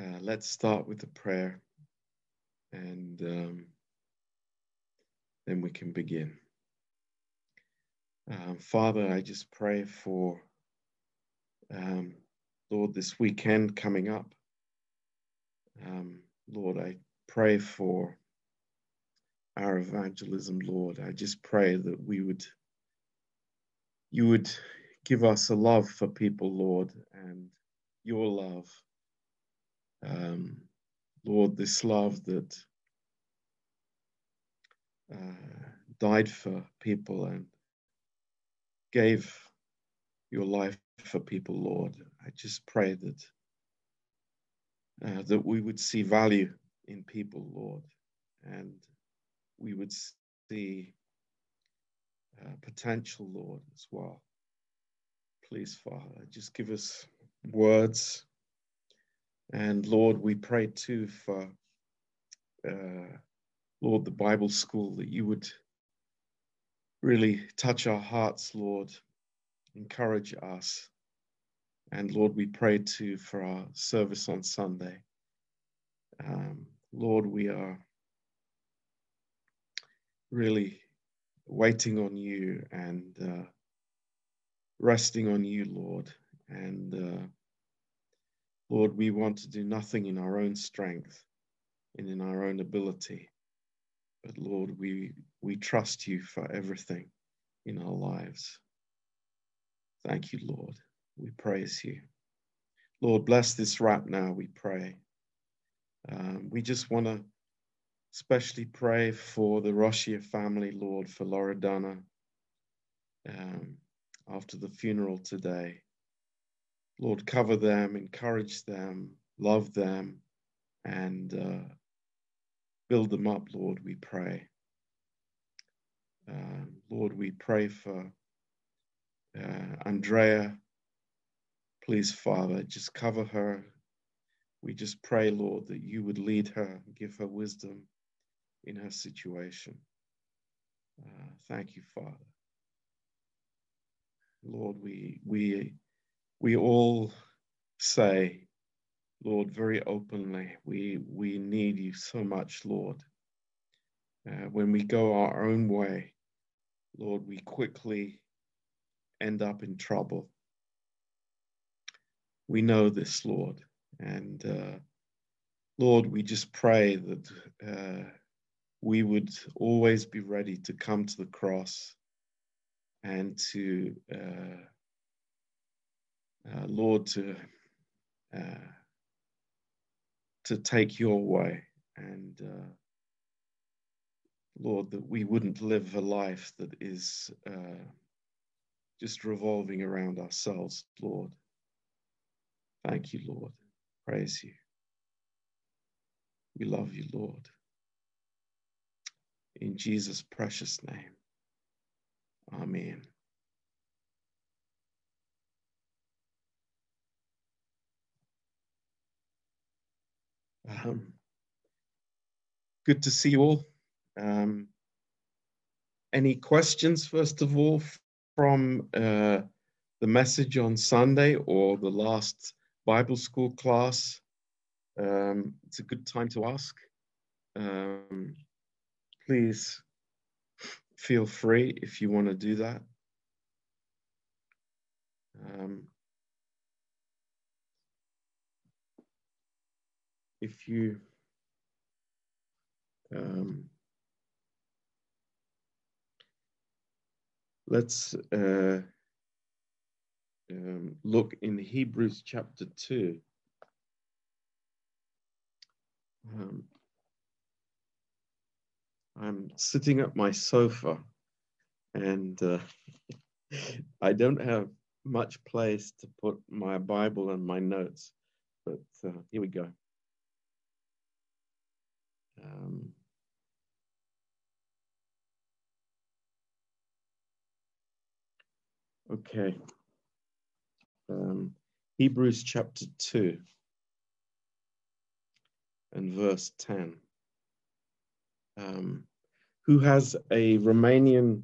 Uh, let's start with the prayer and um, then we can begin. Um, Father, I just pray for, um, Lord, this weekend coming up. Um, Lord, I pray for our evangelism, Lord. I just pray that we would, you would give us a love for people, Lord, and your love. Um, Lord, this love that uh, died for people and gave your life for people, Lord. I just pray that uh, that we would see value in people, Lord, and we would see uh, potential, Lord, as well. Please, Father, just give us words. And Lord, we pray too for, uh, Lord, the Bible school that you would really touch our hearts, Lord, encourage us. And Lord, we pray too for our service on Sunday. Um, Lord, we are really waiting on you and uh, resting on you, Lord. And uh, Lord, we want to do nothing in our own strength and in our own ability. But Lord, we, we trust you for everything in our lives. Thank you, Lord. We praise you. Lord, bless this wrap now, we pray. Um, we just want to especially pray for the Roshia family, Lord, for Loredana um, after the funeral today. Lord, cover them, encourage them, love them, and uh, build them up, Lord, we pray. Uh, Lord, we pray for uh, Andrea. Please, Father, just cover her. We just pray, Lord, that you would lead her, give her wisdom in her situation. Uh, thank you, Father. Lord, we we we all say, Lord, very openly, we we need you so much, Lord. Uh, when we go our own way, Lord, we quickly end up in trouble. We know this, Lord, and uh, Lord, we just pray that uh, we would always be ready to come to the cross and to, uh, Lord, to uh, to take your way, and uh, Lord, that we wouldn't live a life that is uh, just revolving around ourselves, Lord. Thank you, Lord. Praise you. We love you, Lord. In Jesus' precious name. Amen. Um, good to see you all. Um, any questions, first of all, from uh, the message on Sunday or the last Bible school class? Um, it's a good time to ask. Um, please feel free if you want to do that. Um, if you um, let's uh, um, look in Hebrews chapter 2. Um, I'm sitting at my sofa and uh, I don't have much place to put my Bible and my notes, but uh, here we go. Um, okay. Um, Hebrews chapter 2 and verse 10 um, who has a Romanian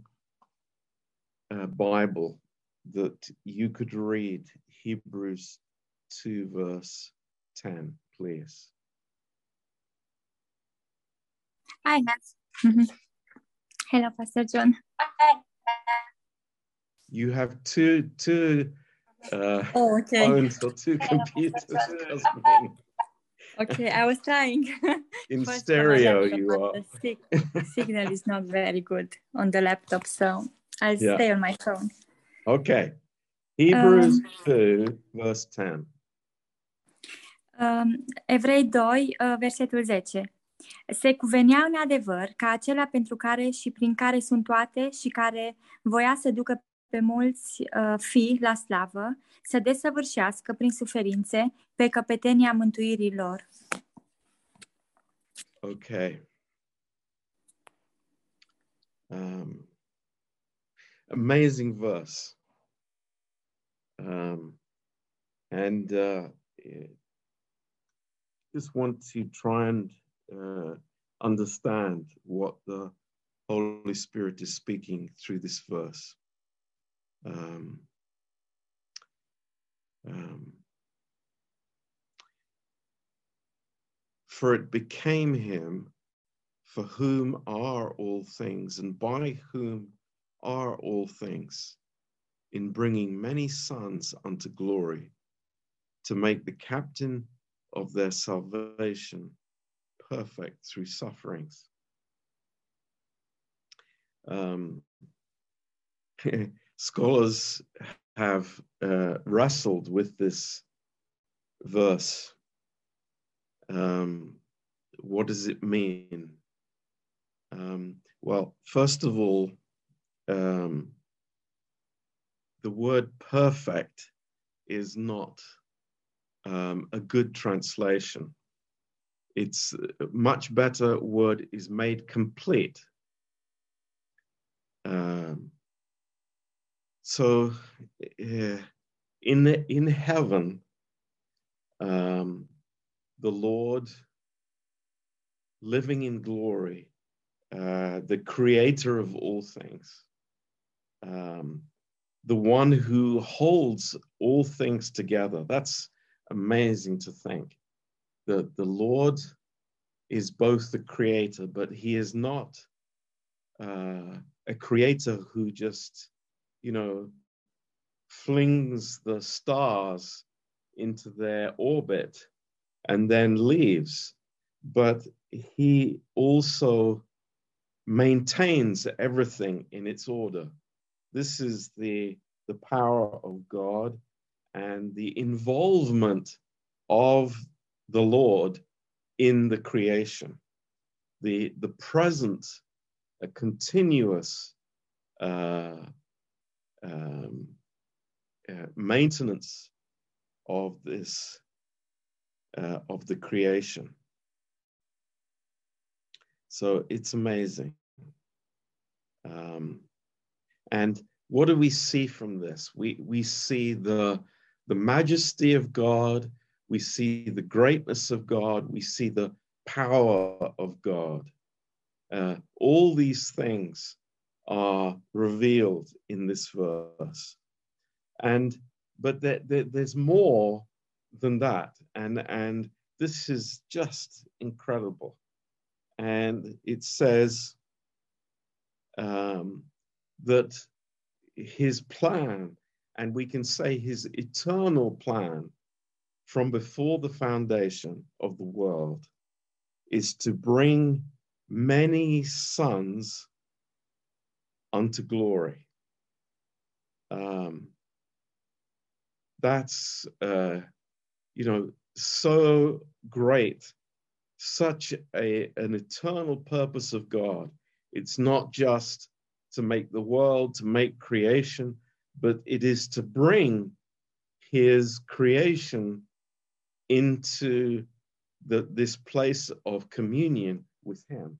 uh, Bible that you could read Hebrews 2, verse 10, please. I have. Hello, Pastor John. You have two two uh, Oh, okay. phones or two computers, Okay, I was trying. In First, stereo, on you are. but The sig- signal is not very good on the laptop, so I'll Yeah. stay on my phone. Okay. Hebrews Um, 2, verse 10. Um, Evrei 2, uh, versetul 10. Se cuvenea în adevăr ca acela pentru care și prin care sunt toate și care voia să ducă pe mulți uh, fii la slavă, să desăvârșească prin suferințe pe căpetenia mântuirii lor. Okay. Um, amazing verse. Um, and uh, eh, just want to try and uh, understand what the Holy Spirit is speaking through this verse. Um, um, for it became him for whom are all things and by whom are all things in bringing many sons unto glory to make the captain of their salvation perfect through sufferings um, scholars have uh, wrestled with this verse um, what does it mean? Um, well, first of all, um, the word perfect is not um, a good translation. It's a much better word is made complete. Um, so, uh, in in heaven, um, the Lord living in glory, uh, the creator of all things, um, the one who holds all things together. That's amazing to think. The, the Lord is both the creator, but he is not uh, a creator who just, you know, flings the stars into their orbit and then leaves. But he also maintains everything in its order. This is the, the power of God and the involvement of the Lord in the creation, the, the present, a continuous uh, um, uh, maintenance of this, uh, of the creation. So it's amazing. Um, and what do we see from this? We, we see the, the majesty of God, we see the greatness of God, we see the power of God. Uh, all these things are revealed in this verse. And but there, there, there's more than that. And, and this is just incredible and it says um, that his plan, and we can say his eternal plan from before the foundation of the world, is to bring many sons unto glory. Um, that's, uh, you know, so great such a, an eternal purpose of God. It's not just to make the world, to make creation, but it is to bring his creation into the, this place of communion with him.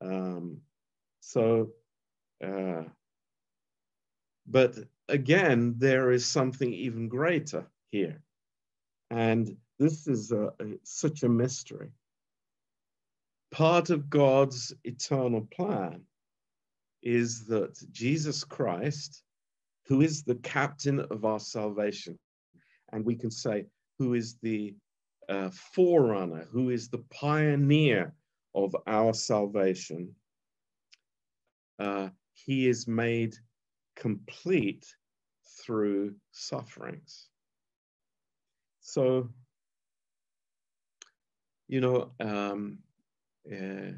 Um, so, uh, but again, there is something even greater here. And this is a, a, such a mystery part of God's eternal plan is that Jesus Christ, who is the captain of our salvation, and we can say, who is the uh, forerunner, who is the pioneer of our salvation, uh, he is made complete through sufferings. So, you know, um, uh,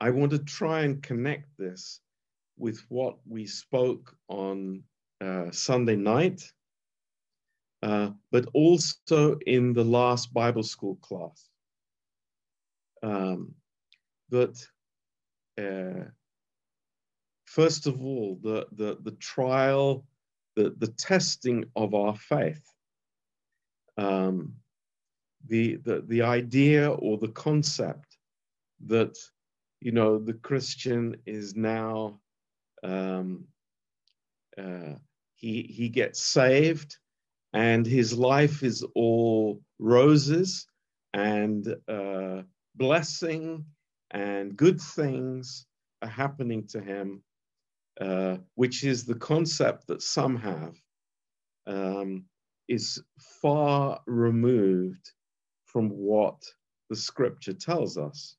I want to try and connect this with what we spoke on uh, Sunday night, uh, but also in the last Bible school class. Um, that uh, first of all, the, the, the trial, the, the testing of our faith, um, the, the, the idea or the concept that, you know, the Christian is now, um, uh, he, he gets saved and his life is all roses and uh, blessing and good things are happening to him, uh, which is the concept that some have, um, is far removed from what the scripture tells us.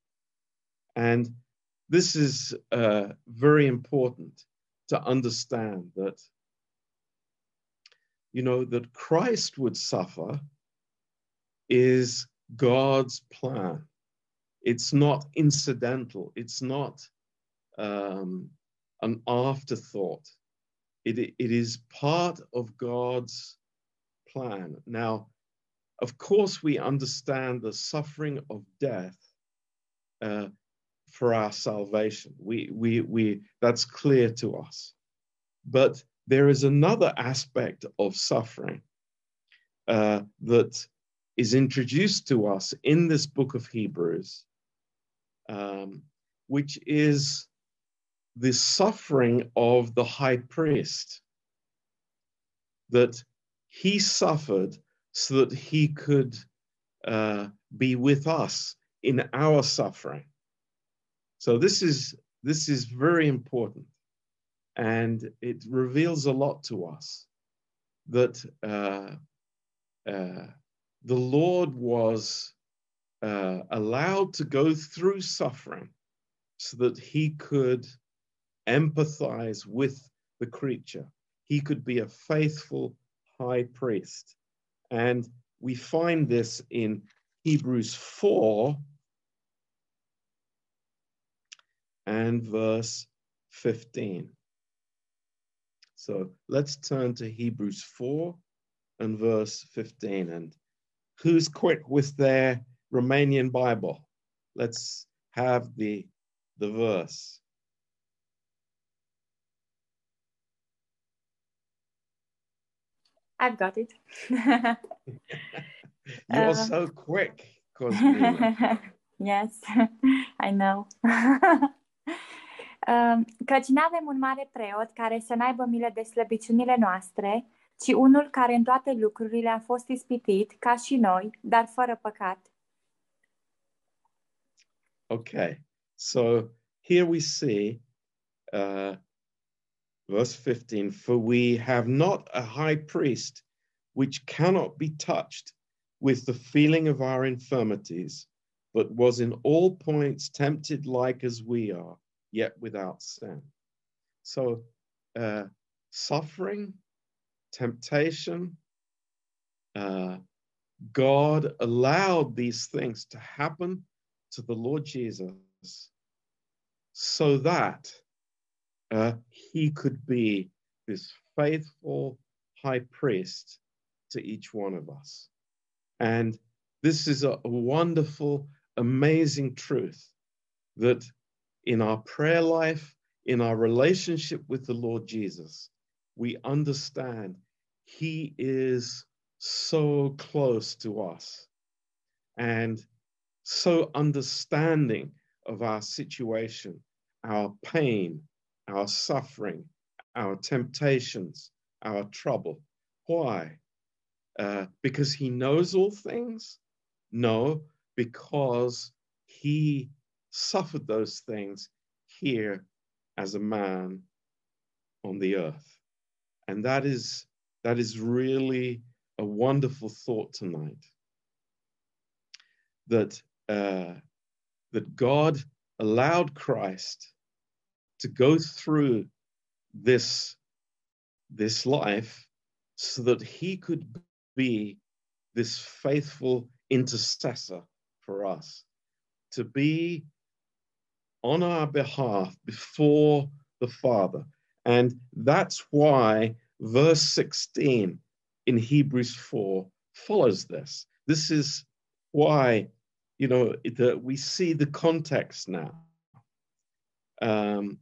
And this is uh, very important to understand that, you know, that Christ would suffer is God's plan. It's not incidental. It's not um, an afterthought. It, it is part of God's plan. Now, of course, we understand the suffering of death uh, for our salvation. We, we, we, that's clear to us. But there is another aspect of suffering uh, that is introduced to us in this book of Hebrews um, which is the suffering of the high priest, that he suffered so that he could uh, be with us in our suffering. So this is this is very important, and it reveals a lot to us that uh, uh, the Lord was uh, allowed to go through suffering so that he could empathize with the creature. He could be a faithful high priest. And we find this in Hebrews 4 and verse 15. So let's turn to Hebrews 4 and verse 15. And who's quick with their Romanian Bible. Let's have the, the verse. I've got it. You're uh, so quick, Yes, I know. Căci nu avem un mare preot care să n-aibă milă de slăbiciunile noastre, ci unul care în toate lucrurile a fost ispitit, ca și noi, dar fără păcat. Okay, so here we see uh, verse 15 For we have not a high priest which cannot be touched with the feeling of our infirmities, but was in all points tempted like as we are, yet without sin. So, uh, suffering, temptation, uh, God allowed these things to happen to the Lord Jesus so that uh, he could be this faithful high priest to each one of us. And this is a, a wonderful, amazing truth that in our prayer life, in our relationship with the Lord Jesus, we understand he is so close to us. And so understanding of our situation, our pain, our suffering, our temptations, our trouble. Why? Uh, because he knows all things? No, because he suffered those things here as a man on the earth. And that is that is really a wonderful thought tonight that uh, that God allowed Christ to go through this this life so that he could be this faithful intercessor for us to be on our behalf before the Father. And that's why verse 16 in Hebrews 4 follows this. This is why, you know, that we see the context now. Um,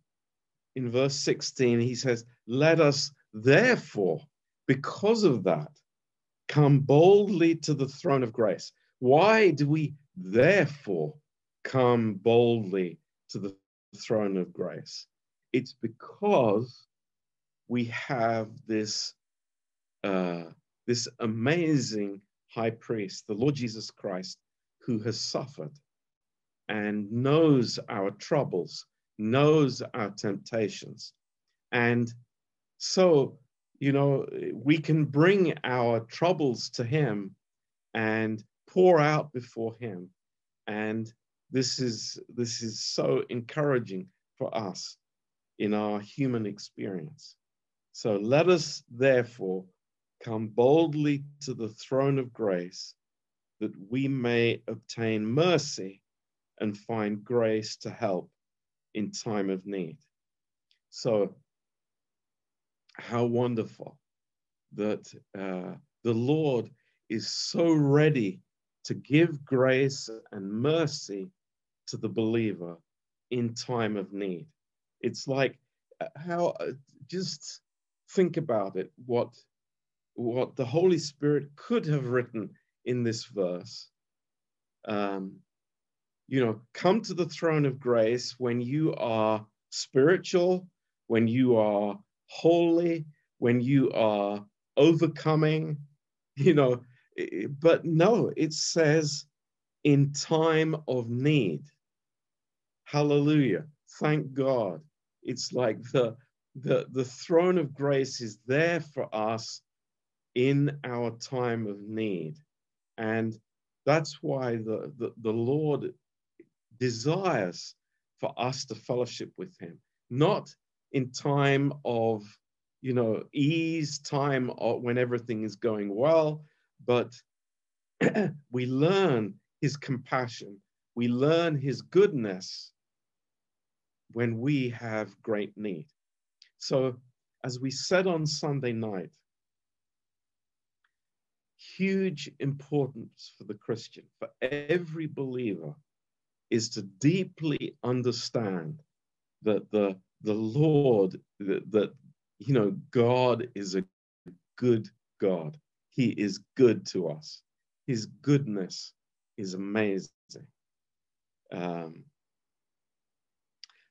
in verse 16, he says, Let us therefore, because of that, come boldly to the throne of grace. Why do we therefore come boldly to the throne of grace? It's because we have this uh, this amazing high priest, the Lord Jesus Christ, who has suffered and knows our troubles, knows our temptations. And so, you know, we can bring our troubles to him and pour out before him. And this is this is so encouraging for us in our human experience. So let us therefore come boldly to the throne of grace that we may obtain mercy and find grace to help in time of need. So, how wonderful that uh, the Lord is so ready to give grace and mercy to the believer in time of need. It's like uh, how uh, just think about it what what the Holy Spirit could have written in this verse. Um, you know, come to the throne of grace when you are spiritual, when you are holy, when you are overcoming, you know, but no, it says in time of need. Hallelujah. Thank God. It's like the the, the throne of grace is there for us in our time of need. And that's why the, the, the Lord desires for us to fellowship with Him, not in time of, you know, ease, time of when everything is going well, but we learn His compassion, we learn His goodness when we have great need. So, as we said on Sunday night, huge importance for the Christian, for every believer, is to deeply understand that the, the Lord, that, that, you know, God is a good God. He is good to us. His goodness is amazing. Um,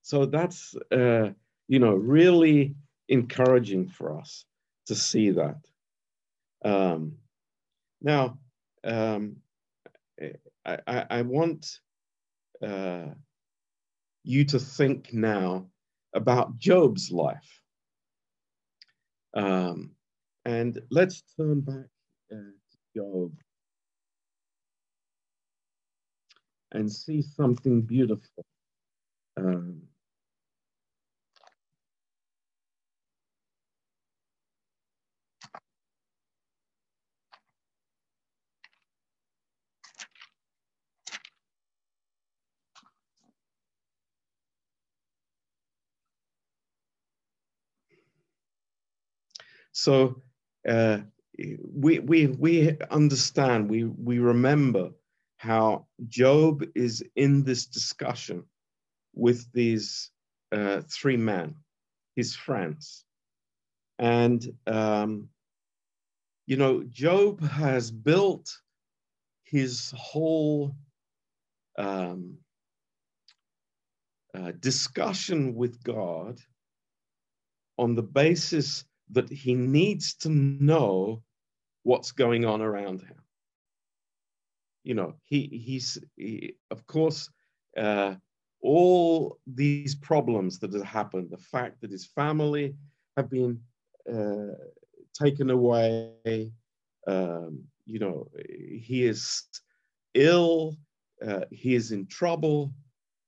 so that's, uh, you know, really encouraging for us to see that. Um, now, um, I, I, I, want uh, you to think now about Job's life. Um, and let's turn back uh, to Job and see something beautiful. Um, So uh, we we we understand, we we remember how Job is in this discussion with these uh, three men, his friends, and um, you know Job has built his whole um, uh, discussion with God on the basis that he needs to know what's going on around him. You know, he he's he, of course uh, all these problems that have happened, the fact that his family have been uh, taken away, um, you know, he is ill, uh, he is in trouble.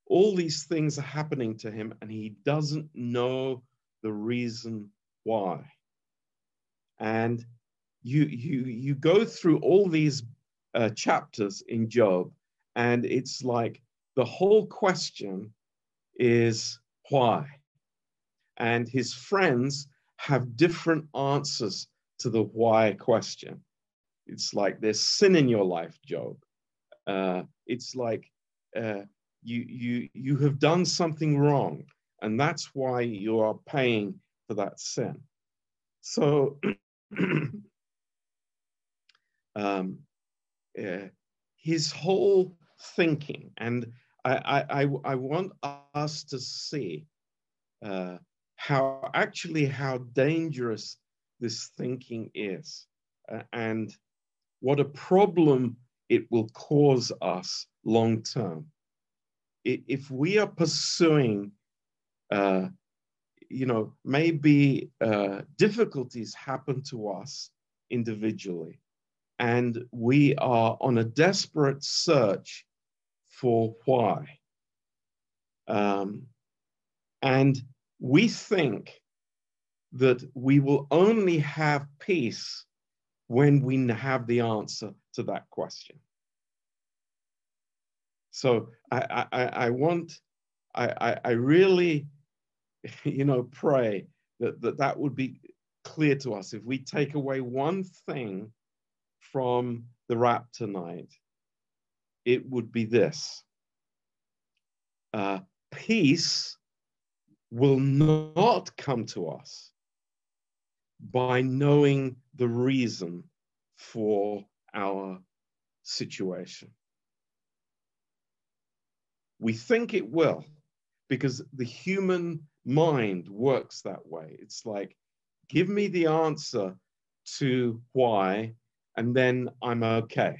All these things are happening to him, and he doesn't know the reason why. And you you you go through all these uh, chapters in Job, and it's like the whole question is why, and his friends have different answers to the why question. It's like there's sin in your life, Job. Uh, it's like uh, you you you have done something wrong, and that's why you are paying for that sin. So um, uh, his whole thinking, and I, I, I want us to see uh, how actually how dangerous this thinking is, uh, and what a problem it will cause us long term. If we are pursuing, uh, you know, maybe uh, difficulties happen to us individually, and we are on a desperate search for why. Um, and we think that we will only have peace when we have the answer to that question. So I, I, I want, I, I really, you know, pray that, that that would be clear to us. If we take away one thing from the rap tonight, it would be this uh, peace will not come to us by knowing the reason for our situation. We think it will because the human mind works that way. It's like, give me the answer to why, and then I'm okay.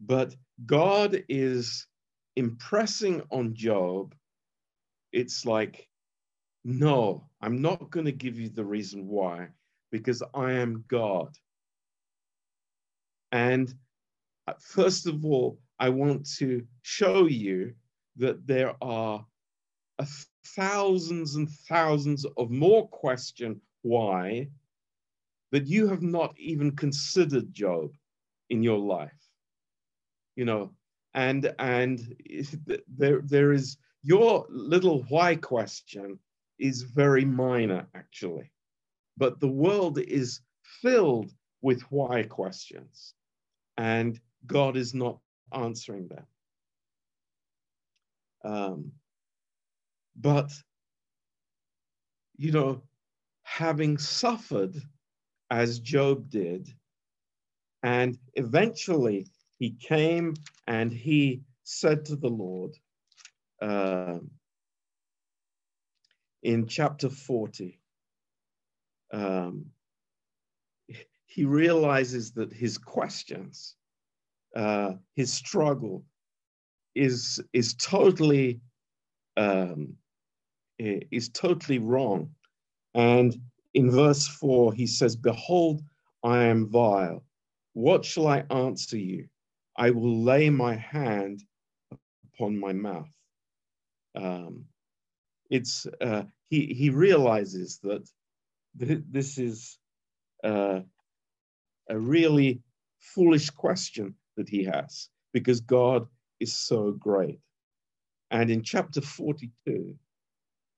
But God is impressing on Job, it's like, no, I'm not going to give you the reason why, because I am God. And uh, first of all, I want to show you that there are thousands and thousands of more question why that you have not even considered Job in your life. You know, and and there there is your little why question is very minor actually, but the world is filled with why questions, and God is not answering them. Um, but you know, having suffered as Job did. And eventually he came and he said to the Lord uh, in chapter 40, um, he realizes that his questions, uh, his struggle, is is totally um, is totally wrong, and in verse 4, he says, Behold, I am vile. What shall I answer you? I will lay my hand upon my mouth. Um, it's uh, he he realizes that th- this is uh, a really foolish question that he has because God is so great. And in chapter 42,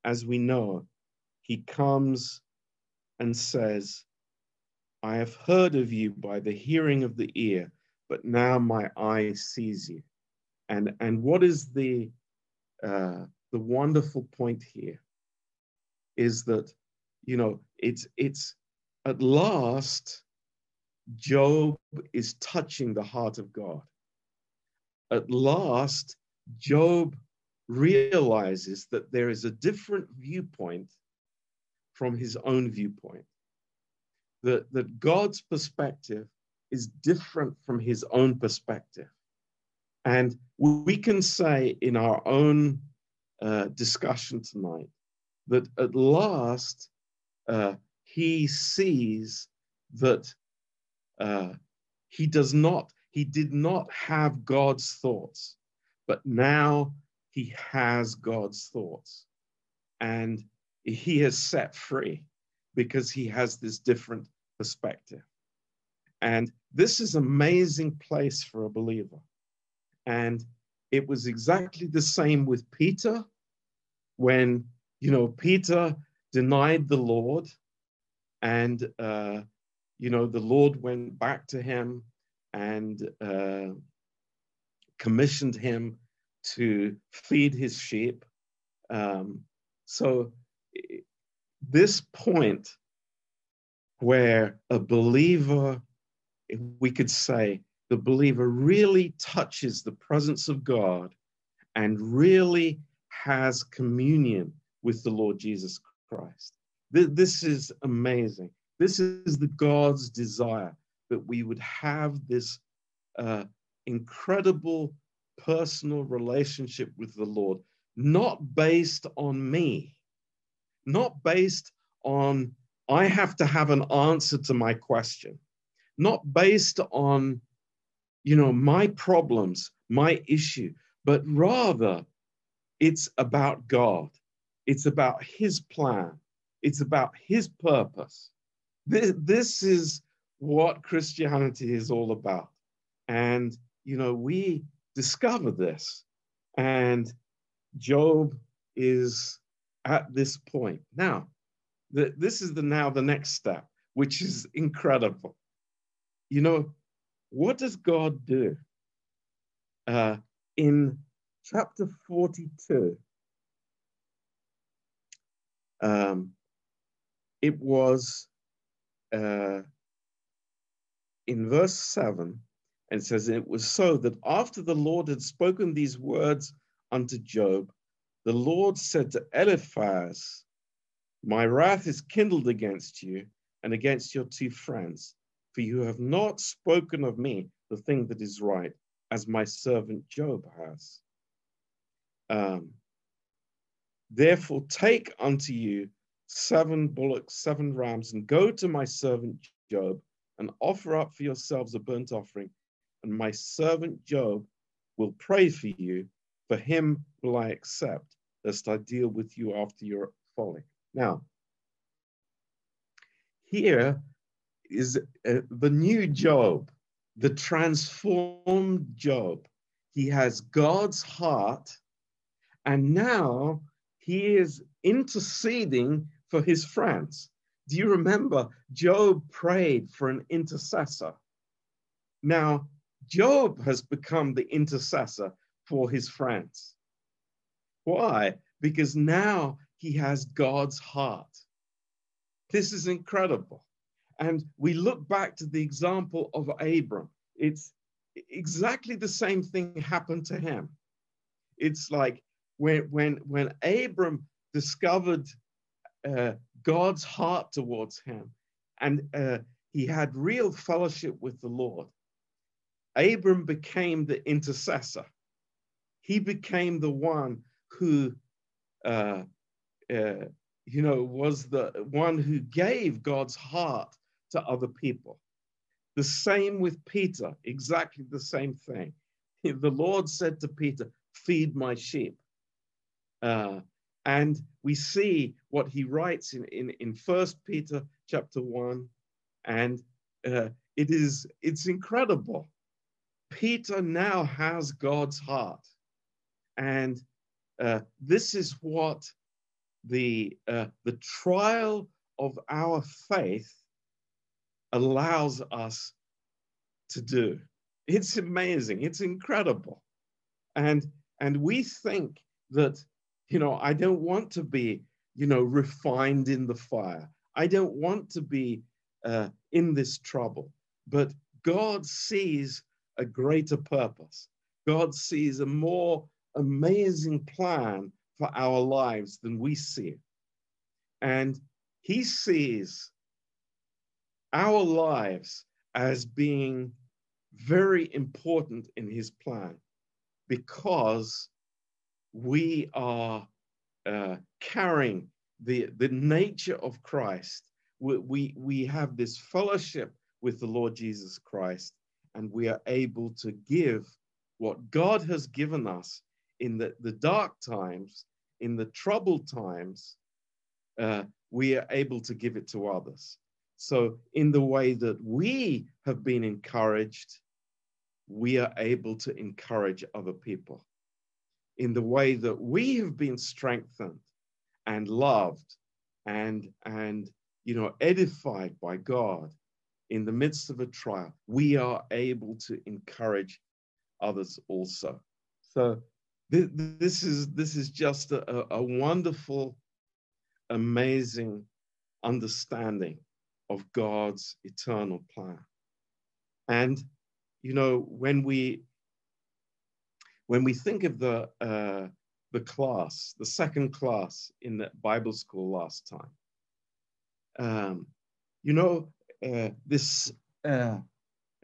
as we know, he comes and says, I have heard of you by the hearing of the ear, but now my eye sees you. And, and what is the, uh, the wonderful point here is that, you know, it's, it's at last, Job is touching the heart of God. At last, Job realizes that there is a different viewpoint from his own viewpoint. That, that God's perspective is different from his own perspective. And we can say in our own uh, discussion tonight that at last uh, he sees that uh, he does not, he did not have God's thoughts, but now he has God's thoughts. And he is set free because he has this different perspective. And this is amazing place for a believer. And it was exactly the same with Peter when, you know, Peter denied the Lord and, uh, you know, the Lord went back to him and uh, commissioned him to feed his sheep. Um, so, this point where a believer, we could say, the believer really touches the presence of God and really has communion with the Lord Jesus Christ. This is amazing. This is the God's desire that we would have this uh, incredible personal relationship with the Lord, not based on me, not based on I have to have an answer to my question, not based on you know my problems, my issue, but rather it's about God. It's about his plan. It's about his purpose. This, this is what Christianity is all about. And, you know, we discover this. And Job is at this point. Now, the, this is the now the next step, which is incredible. You know, what does God do? Uh, in chapter 42, um, it was uh, in verse 7, and says, It was so that after the Lord had spoken these words unto Job, the Lord said to Eliphaz, My wrath is kindled against you and against your two friends, for you have not spoken of me the thing that is right, as my servant Job has. Um, Therefore, take unto you seven bullocks, seven rams, and go to my servant Job and offer up for yourselves a burnt offering. And my servant Job will pray for you. For him will I accept, lest I deal with you after your folly. Now, here is uh, the new Job, the transformed Job. He has God's heart, and now he is interceding for his friends. Do you remember Job prayed for an intercessor? Now, Job has become the intercessor for his friends. Why? Because now he has God's heart. This is incredible. And we look back to the example of Abram. It's exactly the same thing happened to him. It's like when, when, when Abram discovered uh, God's heart towards him and uh, he had real fellowship with the Lord, Abram became the intercessor. He became the one who, uh, uh, you know, was the one who gave God's heart to other people. The same with Peter, exactly the same thing. The Lord said to Peter, Feed my sheep. Uh, and we see what he writes in, in, in First Peter chapter 1. And uh, it is it's incredible. Peter now has God's heart. And uh, this is what the, uh, the trial of our faith allows us to do. It's amazing. It's incredible. And, and we think that you know, I don't want to be, you know, refined in the fire. I don't want to be uh, in this trouble. But God sees a greater purpose. God sees a more amazing plan for our lives than we see. And He sees our lives as being very important in His plan because we are uh, carrying the, the nature of Christ. We, we, we have this fellowship with the Lord Jesus Christ, and we are able to give what God has given us in the, the dark times, in the troubled times, uh, we are able to give it to others. So, in the way that we have been encouraged, we are able to encourage other people. In the way that we have been strengthened and loved and, and you know, edified by God in the midst of a trial, we are able to encourage others also. So, th- this is this is just a, a wonderful, amazing understanding of God's eternal plan. And you know, when we when we think of the uh, the class, the second class in the Bible school last time, um, you know, this uh,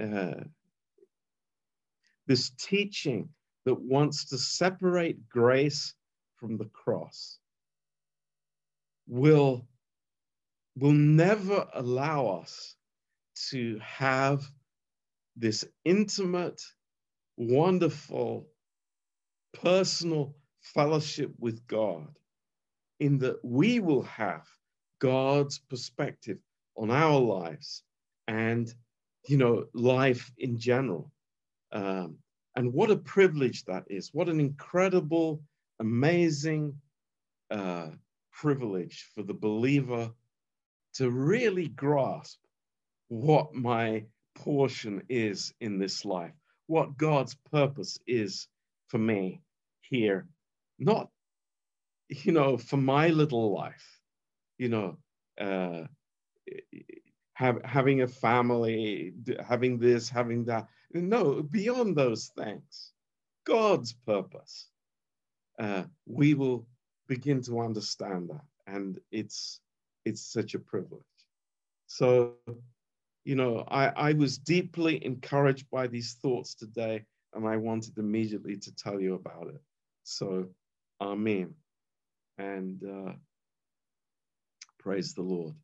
uh, this teaching that wants to separate grace from the cross will will never allow us to have this intimate, wonderful, personal fellowship with God, in that we will have God's perspective on our lives and, you know, life in general. Um, and what a privilege that is. What an incredible, amazing uh, privilege for the believer to really grasp what my portion is in this life, what God's purpose is for me here. Not, you know, for my little life, you know, uh, have, having a family, having this, having that. No, beyond those things, God's purpose. Uh, we will begin to understand that, and it's it's such a privilege. So, you know, I, I was deeply encouraged by these thoughts today, and I wanted immediately to tell you about it. So, Amen, and uh, praise the Lord.